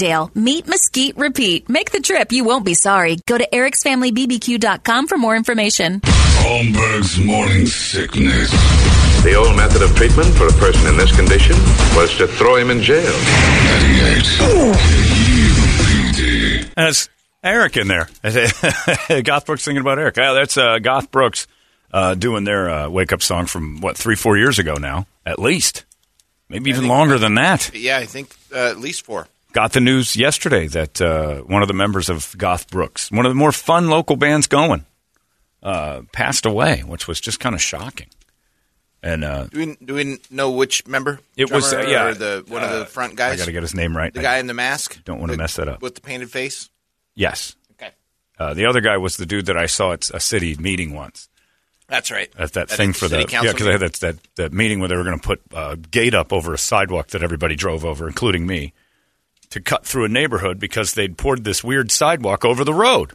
Meat Mesquite Repeat. Make the trip, you won't be sorry. Go to ericsfamilybbq.com for more information. Holmberg's morning sickness. The old method of treatment for a person in this condition was to throw him in jail. 98. And it's Eric in there. Goth Brooks singing about Eric. Yeah, that's uh, Goth Brooks uh, doing their uh, wake up song from, what, three, four years ago now, at least. Maybe even longer than that. Yeah, I think uh, at least four. Got the news yesterday that uh, one of the members of Goth Brooks, one of the more fun local bands going, uh, passed away, which was just kind of shocking. And uh, Do we do we know which member? It was, uh, yeah, the one of uh, the front guys. I got to get his name right. the I guy in the mask. don't want to mess that up. with the painted face. Yes. Okay, Uh, the other guy was the dude that I saw at a city meeting once. that's right. at that At thing for city the council yeah because they had that, that that meeting where they were going to put a gate up over a sidewalk that everybody drove over, including me, to cut through a neighborhood because they'd poured this weird sidewalk over the road.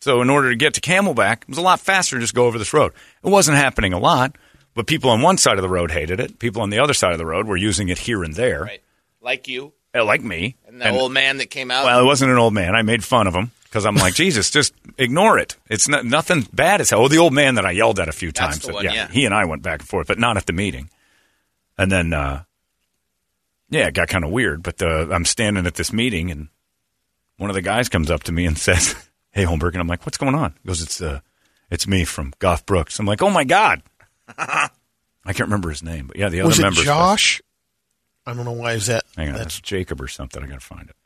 So in order to get to Camelback, it was a lot faster to just go over this road. It wasn't happening a lot, but people on one side of the road hated it. People on the other side of the road were using it here and there, Right, like you uh, like me. and the old man that came out. Well, it wasn't an old man. I made fun of him because I'm like, Jesus, just ignore it. It's not, nothing bad as hell. Oh, the old man that I yelled at a few That's times. one, yeah. he and I went back and forth, but not at the meeting. And then, uh, yeah, it got kind of weird. But uh, I'm standing at this meeting, and one of the guys comes up to me and says, "Hey, Holmberg," and I'm like, "What's going on?" He goes, "It's uh, it's me from Goth Brooks." I'm like, "Oh my god." I can't remember his name, but yeah, the other Was it members. Josh? I don't know why is that. Hang on, that's that's Jacob or something. I got to find it.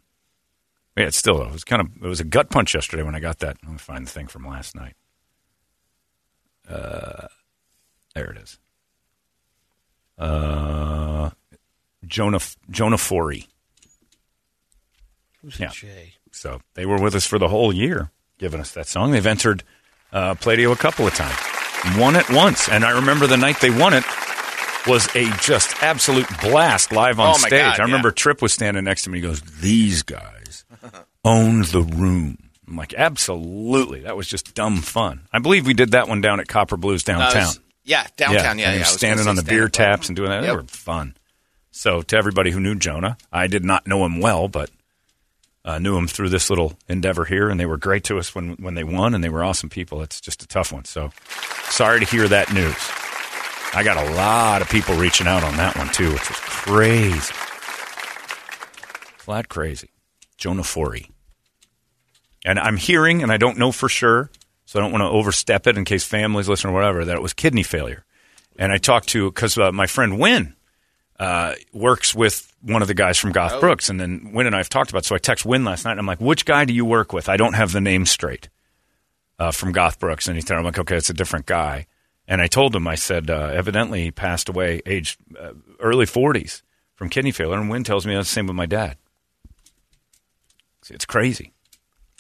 Yeah, it's still. It was kind of. It was a gut punch yesterday when I got that. Let me find the thing from last night. Uh, there it is. Uh, Jonah Jonah Forey. who's yeah. Jay. So they were with us for the whole year, giving us that song. They've entered uh, Pladio a couple of times, won it once, and I remember the night they won it was a just absolute blast live on Oh, stage. God, I remember yeah. Trip was standing next to me. He goes, "These guys own the room." I'm like, "Absolutely, that was just dumb fun." I believe we did that one down at Copper Blues Uh, downtown. s- yeah, downtown. Yeah, yeah. you're standing on the beer taps and doing that. They were fun. So to everybody who knew Jonah, I did not know him well, but uh, knew him through this little endeavor here, and they were great to us when when they won, and they were awesome people. It's just a tough one. So sorry to hear that news. I got a lot of people reaching out on that one too, which was crazy, flat crazy. Jonah Forey, and I'm hearing, and I don't know for sure, so I don't want to overstep it in case families listen or whatever, that it was kidney failure. And I talked to because uh, my friend Win uh, works with one of the guys from Goth Brooks, and then Win and I have talked about. It. So I text Win last night, and I'm like, "Which guy do you work with?" I don't have the name straight uh, from Goth Brooks, and he said, "I'm like, okay, it's a different guy." And I told him, I said, uh, evidently he passed away, age uh, early 40s from kidney failure, and Win tells me that's the same with my dad. See, It's crazy.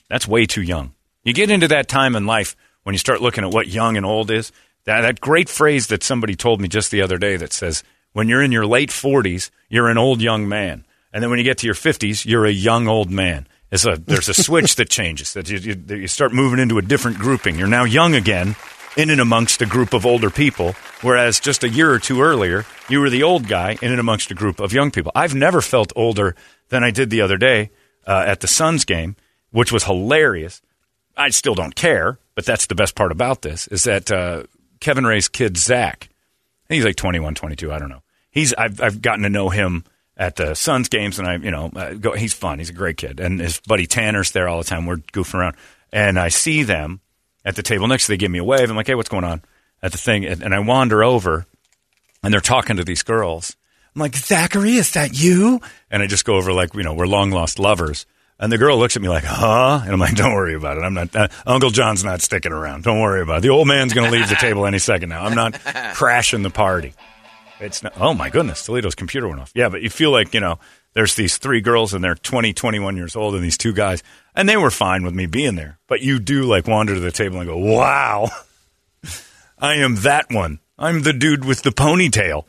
That's way too young. You get into that time in life when you start looking at what young and old is. That, that great phrase that somebody told me just the other day that says, when you're in your late 40s, you're an old young man. And then when you get to your 50s, you're a young old man. It's a, there's a switch that changes, that you, you, you start moving into a different grouping. You're now young again, in and amongst a group of older people, whereas just a year or two earlier, you were the old guy in and amongst a group of young people. I've never felt older than I did the other day uh, at the Suns game, which was hilarious. I still don't care, but that's the best part about this is that uh, Kevin Ray's kid Zach, he's like 21, 22, I don't know. He's I've I've gotten to know him at the Suns games, and I you know uh, go, he's fun. He's a great kid, and his buddy Tanner's there all the time. We're goofing around, and I see them at the table next. to They give me a wave. I'm like, hey, what's going on at the thing? And, and I wander over, and they're talking to these girls. I'm like, Zachary, is that you? And I just go over like you know we're long lost lovers. And the girl looks at me like, huh? And I'm like, don't worry about it. I'm not, uh, Uncle John's not sticking around. Don't worry about it. The old man's going to leave the table any second now. I'm not crashing the party. It's not, oh my goodness, Toledo's computer went off. Yeah, but you feel like, you know, there's these three girls and they're 20, 21 years old and these two guys, and they were fine with me being there. But you do like wander to the table and go, wow, I am that one. I'm the dude with the ponytail.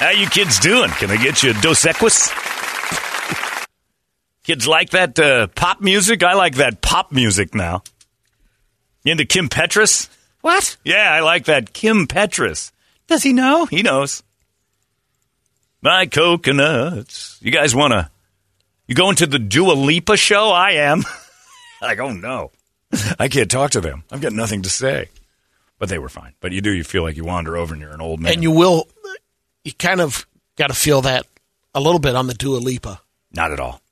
How you kids doing? Can I get you a Dos Equis? Kids like that uh, pop music? I like that pop music now. You into Kim Petras? What? Yeah, I like that Kim Petras. Does he know? He knows. My coconuts. You guys want to? You going to the Dua Lipa show? I am. like, oh no, I can't talk to them. I've got nothing to say. But they were fine. But you do. You feel like you wander over and you're an old man. And you will, you kind of got to feel that a little bit on the Dua Lipa. Not at all.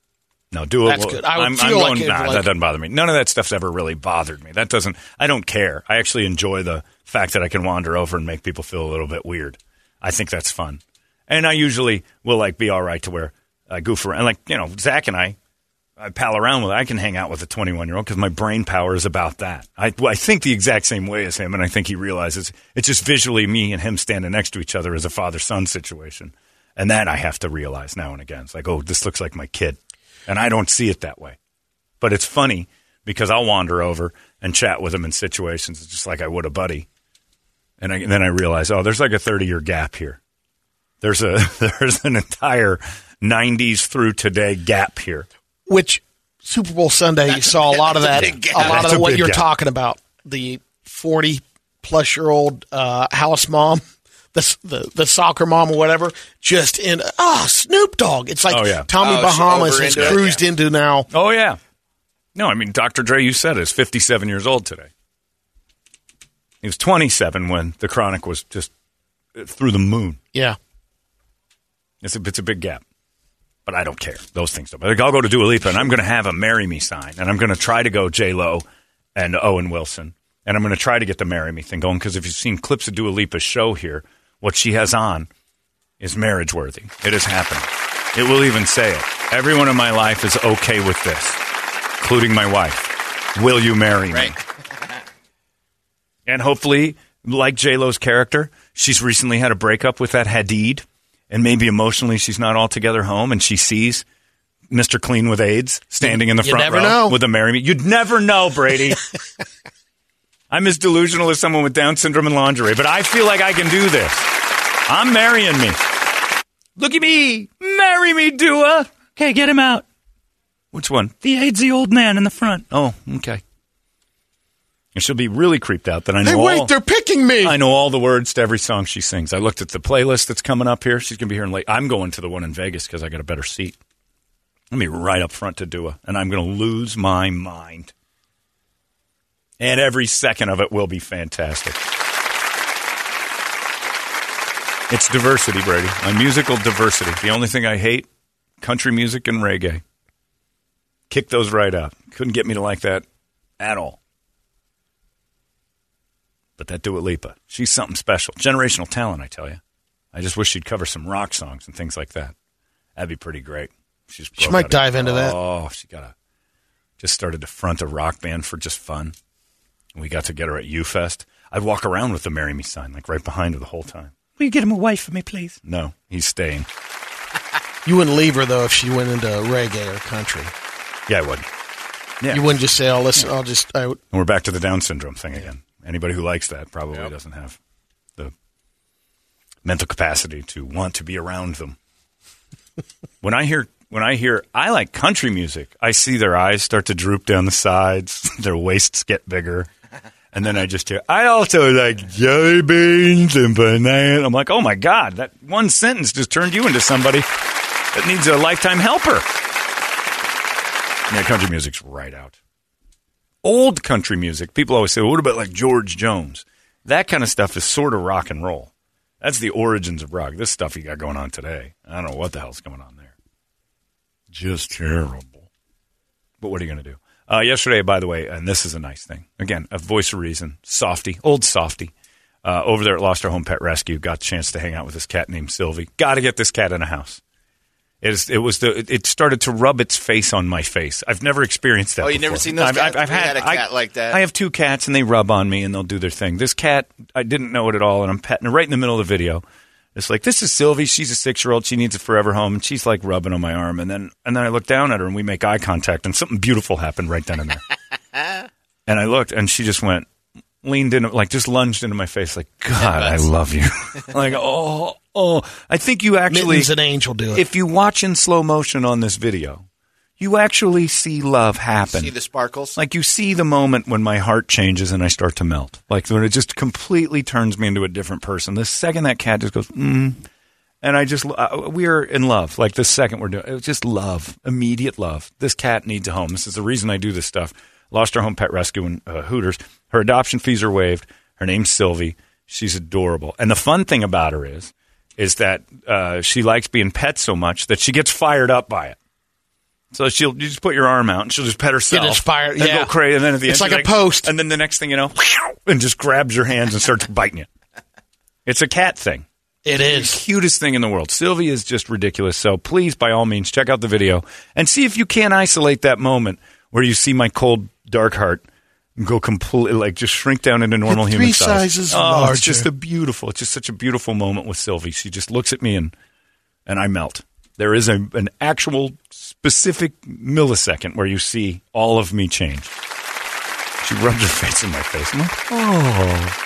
No, Dua. That's good. I would I'm, feel I'm like going, it, nah, like- that doesn't bother me. None of that stuff's ever really bothered me. That doesn't. I don't care. I actually enjoy the fact that I can wander over and make people feel a little bit weird. I think that's fun. And I usually will like be all right to where I goof around. Like you know, Zach and I, I pal around with. I can hang out with a 21 year old because my brain power is about that. I, well, I think the exact same way as him, and I think he realizes it's just visually me and him standing next to each other as a father son situation, and that I have to realize now and again. It's like, oh, this looks like my kid, and I don't see it that way. But it's funny because I'll wander over and chat with them in situations just like I would a buddy, and, I, and then I realize, oh, there's like a 30 year gap here. There's a there's an entire 90s through today gap here. Which Super Bowl Sunday, you saw a lot of that. a A lot That's of a what you're gap. talking about. The 40 plus year old uh, house mom, the, the the soccer mom or whatever, just in ah Snoop Dogg. It's like Oh, yeah. Tommy Oh, Bahamas has into it, cruised yeah. into now. Oh yeah. No, I mean Dr. Dre. You said is 57 years old today. He was 27 when the Chronic was just uh, through the moon. Yeah. It's a it's a big gap, but I don't care. Those things don't. Like, I'll go to Dua Lipa and I'm going to have a "Marry Me" sign, and I'm going to try to go J Lo and Owen Wilson, and I'm going to try to get the "Marry Me" thing going because if you've seen clips of Dua Lipa's show here, what she has on is marriage worthy. It has happened. It will even say it. Everyone in my life is okay with this, including my wife. Will you marry me? Right. And hopefully, like J Lo's character, she's recently had a breakup with that Hadid, and maybe emotionally she's not altogether home, and she sees Mr. Clean with AIDS standing in the You front row know. with a marry me. You'd never know, Brady. I'm as delusional as someone with Down syndrome and lingerie, but I feel like I can do this. I'm marrying me. Look at me. Marry me, Dua. Okay, get him out. Which one? The AIDSy old man in the front. Oh, okay. And she'll be really creeped out that I know Hey, all. wait, they're picking me. I know all the words to every song she sings. I looked at the playlist that's coming up here. She's going to be here in late. I'm going to the one in Vegas because I got a better seat. Let me right up front to Dua, and I'm going to lose my mind. And every second of it will be fantastic. It's diversity, Brady. My musical diversity. The only thing I hate country music and reggae. Kick those right out. Couldn't get me to like that at all. But that Dua Lipa, she's something special. Generational talent, I tell you. I just wish she'd cover some rock songs and things like that. That'd be pretty great. She's She might dive into that. Oh, she got a just started to front a rock band for just fun. And we got to get her at UFest. I'd walk around with the "Marry Me" sign, like right behind her the whole time. Will you get him away from me, please? No, he's staying. You wouldn't leave her though if she went into reggae or country. Yeah, I would. Yeah. You wouldn't just say, oh, "I'll listen, I'll just." I, And we're back to the Down syndrome thing again. Anybody who likes that probably doesn't have the mental capacity to want to be around them. when I hear when I hear I like country music, I see their eyes start to droop down the sides, their waists get bigger. And then I just hear, I also like jelly beans and banana. I'm like, oh my God, that one sentence just turned you into somebody that needs a lifetime helper. Yeah, country music's right out old country music, people always say, well, what about like George Jones? That kind of stuff is sort of rock and roll. That's the origins of rock. This stuff you got going on today, I don't know what the hell's going on there. Just terrible. But what are you going to do? Uh, yesterday, by the way, and this is a nice thing. Again, a voice of reason, Softy, old Softy, uh, over there at Lost Our Home Pet Rescue, got a chance to hang out with this cat named Sylvie. Got to get this cat in a house. It, is, it was the. It started to rub its face on my face. I've never experienced that. Oh, you've never seen those I've? I've, I've had, had a I- cat like that. I have two cats, and they rub on me, and they'll do their thing. This cat, I didn't know it at all, and I'm petting her right in the middle of the video. It's like this is Sylvie. She's a six year old. She needs a forever home, and she's like rubbing on my arm, and then and then I look down at her, and we make eye contact, and something beautiful happened right then and there. and I looked, and she just went leaned in, like just lunged into my face, like God, I love you. like oh oh, I think you actually Mittens and Angel do it. if you watch in slow motion on this video, you actually see love happen. See the sparkles? like you see the moment when my heart changes and I start to melt. Like when it just completely turns me into a different person. The second that cat just goes, mm, and I just uh, we are in love. Like the second we're doing, it was just love, immediate love. This cat needs a home. This is the reason I do this stuff. Lost her home pet rescue in uh, Hooters. Her adoption fees are waived. Her name's Sylvie. She's adorable. And the fun thing about her is, is that uh, she likes being pet so much that she gets fired up by it. So she'll you just put your arm out and she'll just pet herself. Get inspired, and yeah. go crazy. And then at the It's end, like she's a post. And then the next thing you know, and just grabs your hands and starts biting you. It's a cat thing it is. cutest thing in the world. Sylvie is just ridiculous. So please, by all means, check out the video and see if you can't isolate that moment where you see my cold, dark heart go completely, like just shrink down into normal Three human size. sizes oh, larger. it's just a beautiful. It's just such a beautiful moment with Sylvie. She just looks at me and and I melt. There is a, an actual specific millisecond where you see all of me change. She rubbed her face in my face. I'm like, oh,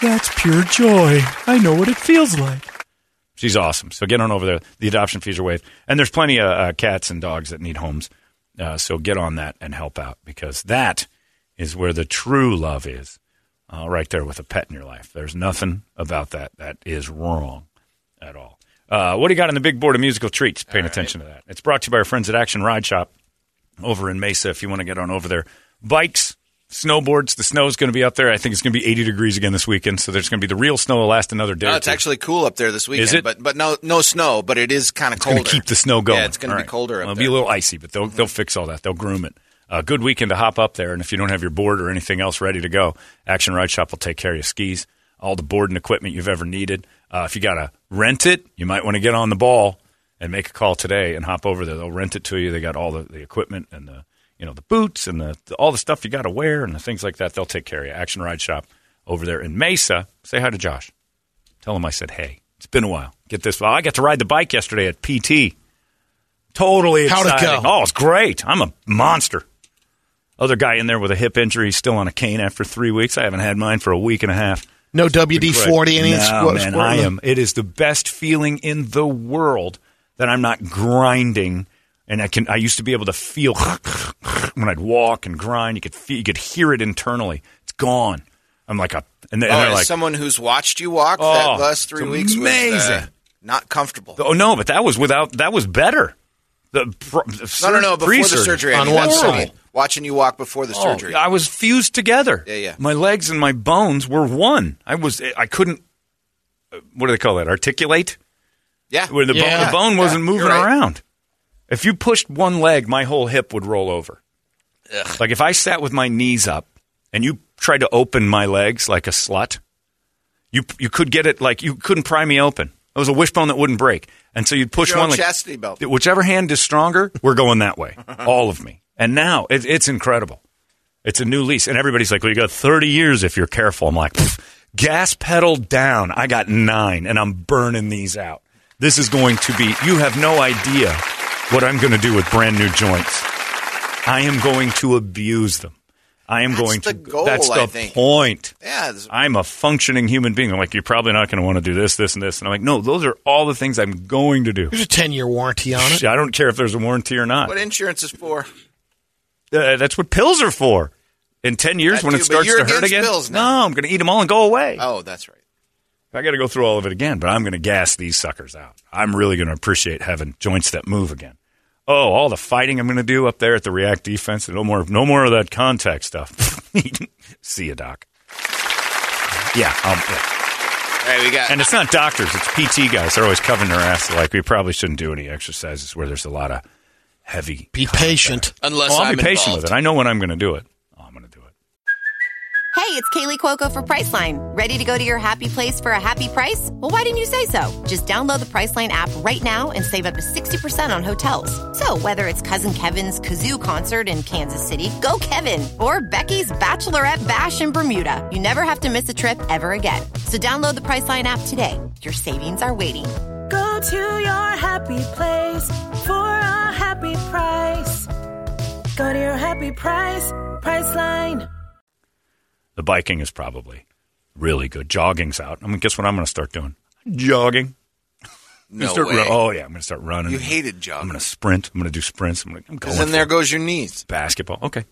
that's pure joy. I know what it feels like. She's awesome. So get on over there. The adoption fees are waived, and there's plenty of uh, cats and dogs that need homes. Uh, so get on that and help out because that is where the true love is. Uh, right there with a pet in your life. There's nothing about that that is wrong at all. Uh, what do you got on the big board of musical treats? Paying attention to that. It's brought to you by our friends at Action Ride Shop over in Mesa. If you want to get on over there, bikes, snowboards. The snow is going to be up there. I think it's going to be 80 degrees again this weekend. So there's going to be the real snow will last another day. No, or it's two. actually cool up there this weekend. Is it? But but no no snow. But it is kind of to keep the snow going. Yeah, it's going to right. be colder up It'll there. be a little icy, but they'll they'll fix all that. They'll groom it. A good weekend to hop up there, and if you don't have your board or anything else ready to go, Action Ride Shop will take care of your skis, all the board and equipment you've ever needed. Uh, if you got to rent it, you might want to get on the ball and make a call today and hop over there. They'll rent it to you. They got all the, the equipment and the you know the boots and the, the all the stuff you got to wear and the things like that. They'll take care of you. Action Ride Shop over there in Mesa. Say hi to Josh. Tell him I said hey. It's been a while. Get this. Well, I got to ride the bike yesterday at PT. Totally How'd it go? Oh, it's great. I'm a monster. Other guy in there with a hip injury, still on a cane after three weeks. I haven't had mine for a week and a half. No WD forty any no, squat- man, squat- I am. It is the best feeling in the world that I'm not grinding, and I can. I used to be able to feel when I'd walk and grind. You could feel, you could hear it internally. It's gone. I'm like a, and, they, Oh, they're as like, someone who's watched you walk Oh, that last three it's weeks was amazing. uh, not comfortable. oh no, but that was without. That was better. The pro, no, no, no. Before the pre-surgery. surgery, I On mean, one that's what I side. Watching you walk before the Oh, surgery. I was fused together. Yeah, yeah. My legs and my bones were one. I was. I couldn't. uh, What do they call that? Articulate. yeah, Where the, Yeah. bone, the bone wasn't Yeah, moving right. around. If you pushed one leg, my whole hip would roll over. Like if I sat with my knees up and you tried to open my legs like a slut, you you could get it like you couldn't pry me open. It was a wishbone that wouldn't break, and so you'd push Your one like chastity belt. whichever hand is stronger, we're going that way. All of me. And now it, it's incredible. It's a new lease, and everybody's like, "Well, you got 30 years if you're careful." I'm like, gas pedal down. I got nine, and I'm burning these out. This is going to be. You have no idea what I'm going to do with brand new joints. I am going to abuse them. I am That's going to. goal, that's I the think. point. Yeah, I'm a functioning human being. I'm like, you're probably not going to want to do this, this, and this. And I'm like, no, those are all the things I'm going to do. There's a 10 year warranty on it. I don't care if there's a warranty or not. what insurance is for? Uh, that's what pills are for. In 10 years, That when it too, but starts to hurt again, pills no. I'm going to eat them all and go away. Oh, that's right. I got to go through all of it again, but I'm going to gas these suckers out. I'm really going to appreciate having joints that move again. Oh, all the fighting I'm going to do up there at the React defense. No more, no more of that contact stuff. See you, doc. Yeah, um, yeah. All right, we got. and it's not doctors; it's PT guys. They're always covering their ass. Like we probably shouldn't do any exercises where there's a lot of heavy. Be patient. unless Oh, I'll I'm be patient involved. with it. I know when I'm going to do it. Oh, I'm going to do it. Hey, it's Kaley Cuoco for Priceline. Ready to go to your happy place for a happy price? Well, why didn't you say so? Just download the Priceline app right now and save up to 60% on hotels. So, whether it's Cousin Kevin's Kazoo concert in Kansas City, go Kevin, or Becky's Bachelorette Bash in Bermuda, you never have to miss a trip ever again. So, download the Priceline app today. Your savings are waiting. Go to your happy place for a happy price. Go to your happy price, Priceline. The biking is probably really good. Jogging's out. I mean, guess what I'm going to start doing? Jogging. No start way. run- oh yeah, I'm going to start running. You hated jogging. I'm going to sprint. I'm going to do sprints. I'm, gonna, I'm going Because then there goes your knees. basketball. Okay.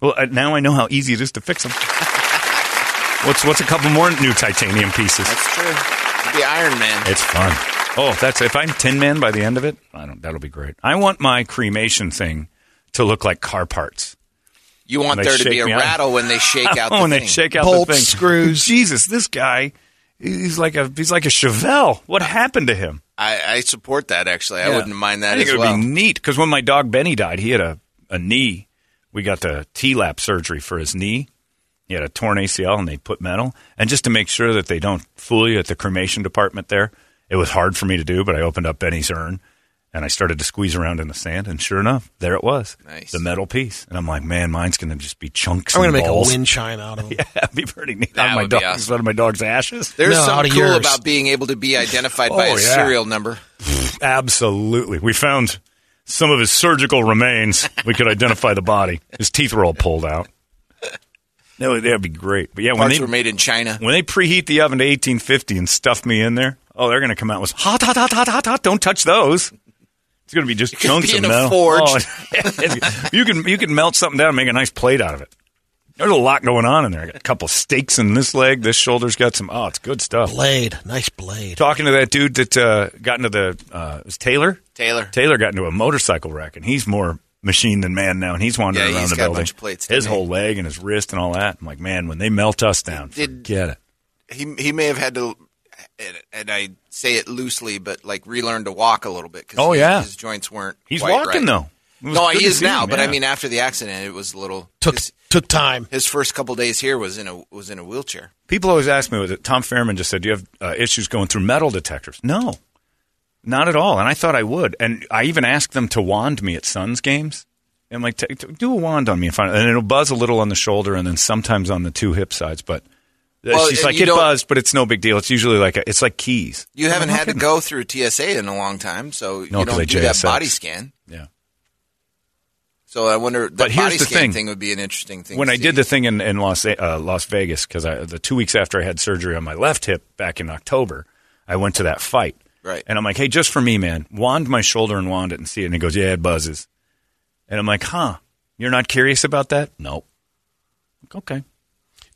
Well, uh, now I know how easy it is to fix them. what's what's a couple more new titanium pieces? That's true. The Iron Man. It's fun. Oh, that's if I'm Tin Man by the end of it. I don't. That'll be great. I want my cremation thing to look like car parts. You want there to be a me out. rattle when they shake out oh, the when thing. they shake out Bolts, the thing. screws. Jesus, this guy, he's like a he's like a Chevelle. What happened to him? I, I support that actually. I wouldn't mind that I think it would well. be neat because when my dog Benny died, he had a, a knee. We got the T-lap surgery for his knee. He had a torn ACL, and they put metal. And just to make sure that they don't fool you at the cremation department there, it was hard for me to do. But I opened up Benny's urn, and I started to squeeze around in the sand, and sure enough, there it was, Nice. the metal piece. And I'm like, man, mine's going to just be chunks. I'm going to make balls. a wind chine out of them. Yeah, it'd be pretty neat. That out of my be dog's awesome. out of my dog's ashes. There's No, out something cool yours. about being able to be identified oh, by Oh, a yeah. serial number. Absolutely. We found some of his surgical remains. We could identify the body. His teeth were all pulled out. That would, that'd be great. But yeah, when Parts they were made in China. when they preheat the oven to 1850 and stuff me in there, oh, they're going to come out with hot, hot, hot, hot, hot, hot. Don't touch those. It's going to be just could chunks be of in a metal. forge. Oh, you can you can melt something down and make a nice plate out of it. There's a lot going on in there. I got a couple steaks in this leg. This shoulder's got some. Oh, it's good stuff. Blade. Nice blade. Talking to that dude that uh, got into the uh, it was Taylor. Taylor. Taylor got into a motorcycle wreck, and he's more machine than man now, and he's wandering Yeah, around he's the got a building. bunch of plates, his doesn't he? whole leg and his wrist and all that. I'm like, man, when they melt us down, Did- forget it. He he may have had to, and, and I say it loosely, but like relearn to walk a little bit. 'cause Oh, yeah. his joints weren't. He's walking right. though. No, he is now. him, But I mean, after the accident, it was a little. Took took time. his first couple days here was in a was in a wheelchair. people always ask me, was it Tom Fairman just said, "Do you have uh, issues going through metal detectors?" No, not at all. And I thought I would, and I even asked them to wand me at Suns games. And like, "T- t- do a wand on me and find, and it'll buzz a little on the shoulder, and then sometimes on the two hip sides. But Well, she's like, it buzzed, but it's no big deal. It's usually like a, it's like keys. You haven't had to go through TSA in a long time, so you No, 'cause don't do that JSX. body scan. Yeah. So I wonder. The But here's body the scan thing. thing would be an interesting thing. when to I see. did the thing in, in Las uh, Las Vegas because the two weeks after I had surgery on my left hip back in October, I went to that fight. Right. And I'm like, hey, just for me, man, wand my shoulder and wand it and see it. And he goes, yeah, it buzzes. And I'm like, huh? You're not curious about that? Nope. Okay.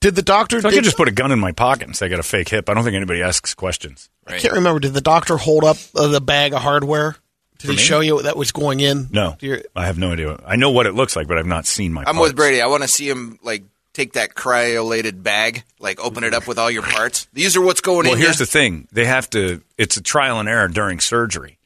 Did the doctor? So I could just put a gun in my pocket and say I got a fake hip. I don't think anybody asks questions. I can't remember. Did the doctor hold up uh, the bag of hardware? Did For he me? show you what that was going in? No, Do you- I have no idea. I know what it looks like, but I've not seen my. I'm parts. with Brady. I want to see him like take that cryolated bag, like open it up with all your parts. These are what's going Well, in. Well, here's ya. the thing: they have to. It's a trial and error during surgery.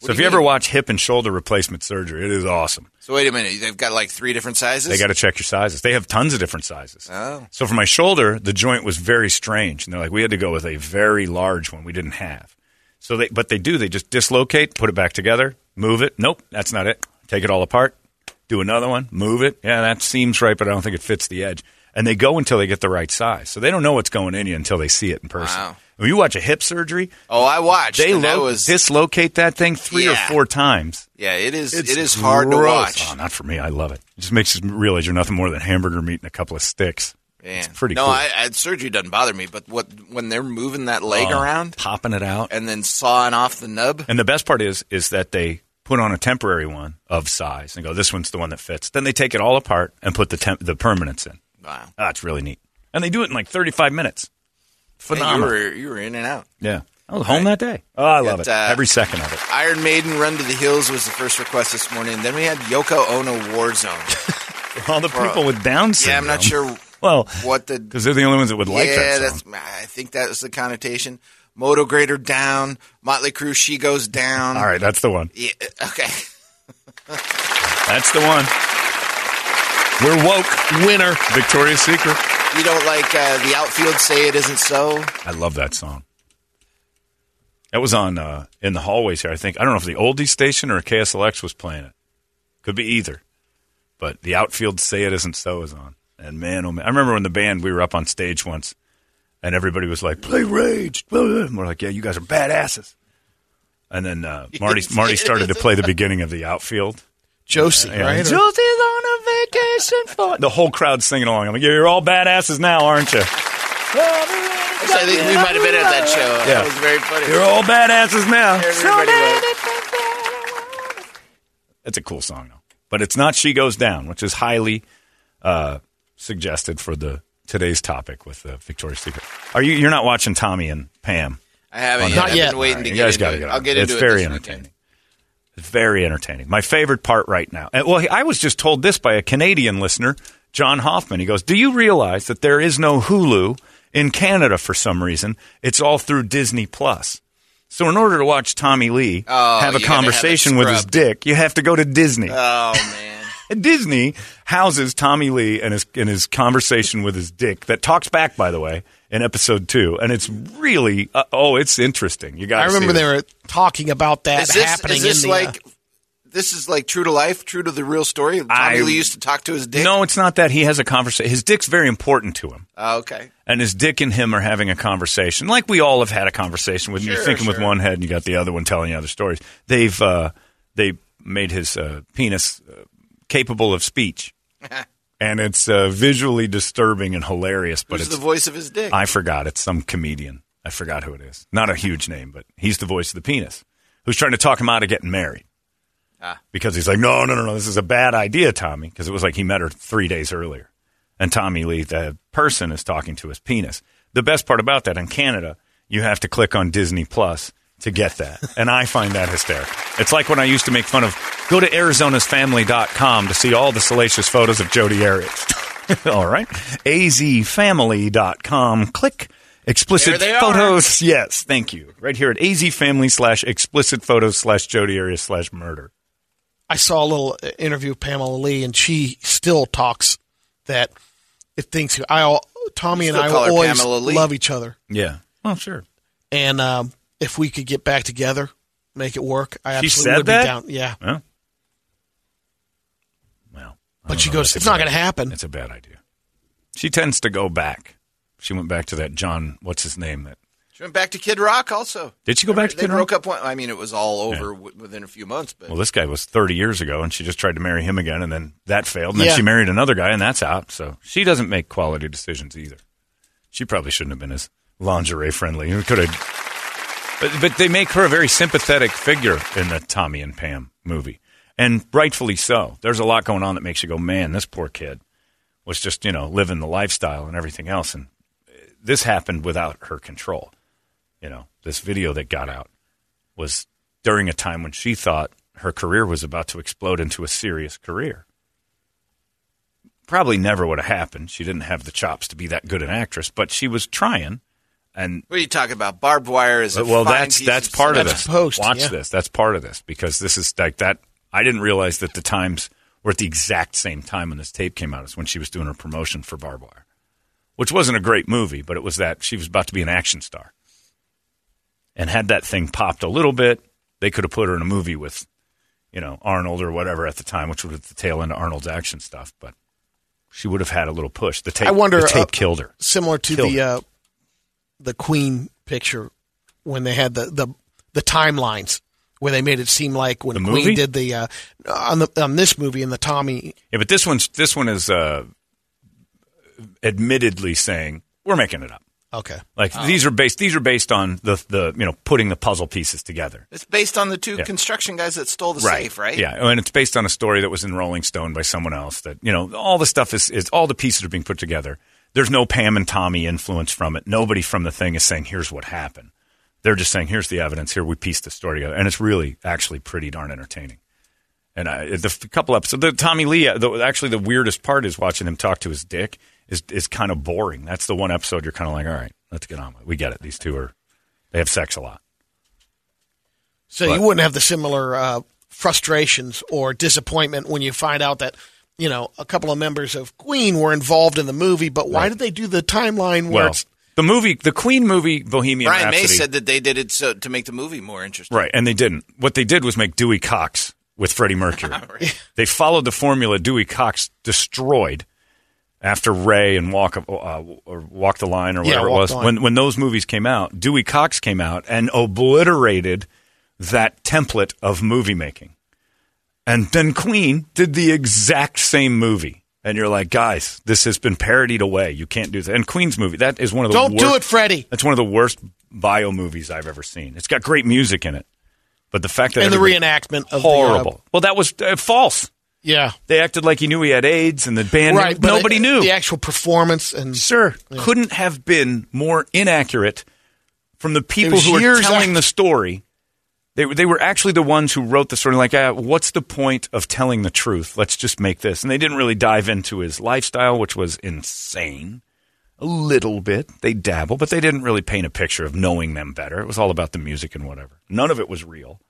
So if you you ever watch hip and shoulder replacement surgery, it is awesome. So wait a minute. They've got like three different sizes. They got to check your sizes. They have tons of different sizes. Oh. So for my shoulder, the joint was very strange, and they're like, we had to go with a very large one we didn't have. So they, but they do. They just dislocate, put it back together, move it. Nope, that's not it. Take it all apart, do another one, move it. Yeah, that seems right, but I don't think it fits the edge. And they go until they get the right size. So they don't know what's going in you until they see it in person. Wow. When you watch a hip surgery, Oh, I watched. they lo- was dislocate that thing three or four times. yeah. It is. It's it is hard to watch. Oh, not for me. I love it. It just makes you realize you're nothing more than hamburger meat and a couple of sticks. Man. It's pretty no, cool. I, I, surgery doesn't bother me, but what when they're moving that leg Oh, around popping it out. and then sawing off the nub, And the best part is is that they put on a temporary one of size and go, this one's the one that fits. Then they take it all apart and put the temp- the permanents in. wow, Oh, it's really neat. And they do it in like 35 minutes. Man, you Phenomenal. were you were in and out. yeah. I was home that day. Oh, I love Got, it. uh, Every second of it. Iron Maiden Run to the Hills was the first request this morning. Then we had Yoko Ono Warzone. All the people with Down syndrome. yeah, I'm not sure Well, what the because they're the only ones that would like yeah, that song. that's I think that was the connotation. Moto Grader down, Motley Crue She Goes Down. All right, that's the one. Yeah, okay. That's the one. We're woke. Winner. Victoria's Secret. You don't like uh, the outfield say it isn't so? I love that song. That was on uh, in the hallways here. I think I don't know if the oldie station or KSLX was playing it. Could be either. But the outfield "Say It Isn't So" is on. And man, oh man, I remember when the band we were up on stage once, and everybody was like, "Play Rage," and we're like, "Yeah, you guys are badasses." And then uh, Marty Marty started to play the beginning of the outfield. Josie, Yeah, right? Josie's on a vacation for the whole crowd singing along. I'm like, you're all badasses now, aren't you? Actually, I think we might have been at that show. Yeah. That was very funny. You're all badasses now. Everybody was. It's a cool song, though. But it's not "She Goes Down," which is highly uh, suggested for the today's topic with uh, Victoria's Secret. Are you? You're not watching Tommy and Pam? I haven't yet. not I've yet. been waiting All right, to you get guys into gotta it. get I'll on get it. into It's it. very this entertaining. weekend. Very entertaining. My favorite part right now. and, Well, I was just told this by a Canadian listener, John Hoffman. He goes, "Do you realize that there is no Hulu in Canada for some reason? It's all through Disney Plus." So, in order to watch Tommy Lee Oh, have a gotta have conversation with his dick, you have to go to Disney. Oh man. Disney houses Tommy Lee and his and his conversation with his dick that talks back, by the way, in episode two, and it's really uh, oh, it's interesting. You got. I remember they were talking about that Is this, happening is this in the, uh, like this is like true to life, true to the real story? Tommy I- Lee used to talk to his dick. No, it's not that he has a conversation. His dick's very important to him. Oh, okay. and his dick and him are having a conversation, like we all have had a conversation with. you're Sure, thinking with one head, and you got the other one telling you other stories. They've uh, they made his uh, penis uh, capable of speech, and it's uh, visually disturbing and hilarious. But Who's it's the voice of his dick? I forgot. It's some comedian. I forgot who it is. Not a huge name, but he's the voice of the penis, who's trying to talk him out of getting married. Ah. Because he's like, no, no, no, no, this is a bad idea, Tommy. Because it was like he met her three days earlier. And Tommy Lee, the person, is talking to his penis. The best part about that in Canada, you have to click on Disney Plus to get that. And I find that hysterical. It's like when I used to make fun of go to Arizona'sFamily.com to see all the salacious photos of Jodi Arias. all right. AZFamily.com. Click explicit There they are. photos. Yes, thank you. Right here at AZFamily slash explicit photos slash Jodi Arias slash murder. I saw a little interview of Pamela Lee, and she still talks that it thinks I all Tommy and I will always love each other, Yeah. Oh, sure. and um, if we could get back together, make it work, I She absolutely said would that? be down. Yeah, Well, well. I but she uh-huh. goes, "It's not going to happen." It's a bad idea. She tends to go back. She went back to that John. What's his name? That She went back to Kid Rock also. did she go back to they Kid broke Rock? up one. I mean, it was all over w- within a few months, but Well, this guy was 30 years ago, and she just tried to marry him again, and then that failed. And then Yeah. she married another guy, and that's out. So she doesn't make quality decisions either. She probably shouldn't have been as lingerie friendly. Could have, but, but they make her a very sympathetic figure in the Tommy and Pam movie, and rightfully so. There's a lot going on that makes you go, man, this poor kid was just you know living the lifestyle and everything else, and uh, this happened without her control. You know, this video that got out was during a time when she thought her career was about to explode into a serious career. Probably never would have happened. She didn't have the chops to be that good an actress, but she was trying. And what are you talking about? Barbed wire is a well, that's that's of part of cinema. this. post, Watch yeah. this. That's part of this because this is like that. I didn't realize that the times were at the exact same time when this tape came out as when she was doing her promotion for Barbed Wire, which wasn't a great movie, but it was that she was about to be an action star. And had that thing popped a little bit, they could have put her in a movie with, you know, Arnold or whatever at the time, which would have the tail end of Arnold's action stuff. But she would have had a little push. The tape, I wonder, the tape uh, killed her. Similar to Killed the uh, the Queen picture when they had the the, the timelines where they made it seem like when The Queen movie? did the uh, on the on this movie in the Tommy. Yeah, but this one's this one is uh, admittedly saying we're making it up. Okay, Like these are based these are based on the the you know putting the puzzle pieces together. It's based on the two Yeah. construction guys that stole the safe, right? Yeah, and it's based on a story that was in Rolling Stone by someone else. That you know, all the stuff is, is all the pieces are being put together. There's no Pam and Tommy influence from it. Nobody from the thing is saying, "Here's what happened." They're just saying, "Here's the evidence. Here we pieced the story together," and it's really actually pretty darn entertaining. And I, the f- couple episodes, the Tommy Lee, uh, the, actually the weirdest part is watching him talk to his dick is is kind of boring. That's the one episode you're kind of like, all right, let's get on with it. We get it. These two are they have sex a lot. So But- you wouldn't have the similar uh, frustrations or disappointment when you find out that you know a couple of members of Queen were involved in the movie, but why Right. did they do the timeline where Well, it's the movie, the Queen movie, Bohemian Brian Rhapsody. May said that they did it so to make the movie more interesting. Right, and they didn't. What they did was make Dewey Cox with Freddie Mercury. They followed the formula Dewey Cox destroyed after Ray and Walk uh, or Walk the Line or Yeah, whatever it was. When when those movies came out, Dewey Cox came out and obliterated that template of movie making. And then Queen did the exact same movie. And you're like, guys, this has been parodied away. You can't do that. And Queen's movie, that is one of the Don't worst, do it, Freddie. That's one of the worst bio movies I've ever seen. It's got great music in it, but the fact that and the reenactment of horrible. The, uh, well, that was uh, false. yeah, They acted like he knew he had AIDS, and the band right. but nobody it- knew. the actual performance and Sir, couldn't have been more inaccurate from the people who are telling after- the story. They, were- they were actually the ones who wrote the story. Like, ah, what's the point of telling the truth? Let's just make this. And they didn't really dive into his lifestyle, which was insane. A little bit. They dabble, but they didn't really paint a picture of knowing them better. It was all about the music and whatever. None of it was real.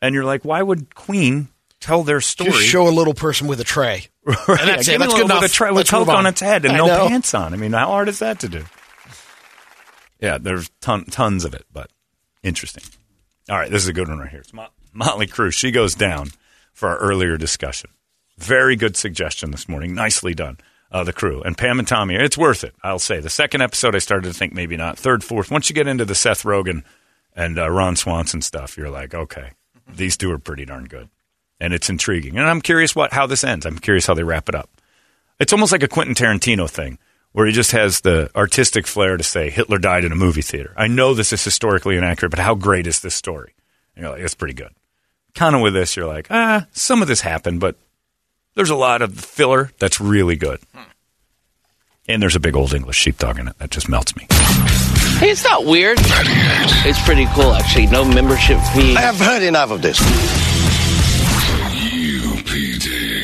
And you're like, why would Queen tell their story? just show a little person with a tray. Right. And that's Yeah, it. That's a good little enough. With, a tray, with Let's coke on on. its head and I no know. pants on. I mean, how hard is that to do? Yeah, there's ton, tons of it, but interesting. All right, this is a good one right here. It's Mot- Motley Crue. She goes down for our earlier discussion. Very good suggestion this morning. Nicely done. Uh, the crew and Pam and Tommy. It's worth it. I'll say. The second episode, I started to think maybe not. Third, fourth. Once you get into the Seth Rogen and uh, Ron Swanson stuff, you're like, okay, these two are pretty darn good, and it's intriguing. And I'm curious what how this ends. I'm curious how they wrap it up. It's almost like a Quentin Tarantino thing, where he just has the artistic flair to say Hitler died in a movie theater. I know this is historically inaccurate, but how great is this story? And you're like, it's pretty good. Kind of with this, you're like, ah, some of this happened, but there's a lot of filler that's really good. And there's a big old English sheepdog in it that just melts me. Hey, it's not weird. It's pretty cool, actually. No membership fee. I have heard enough of this.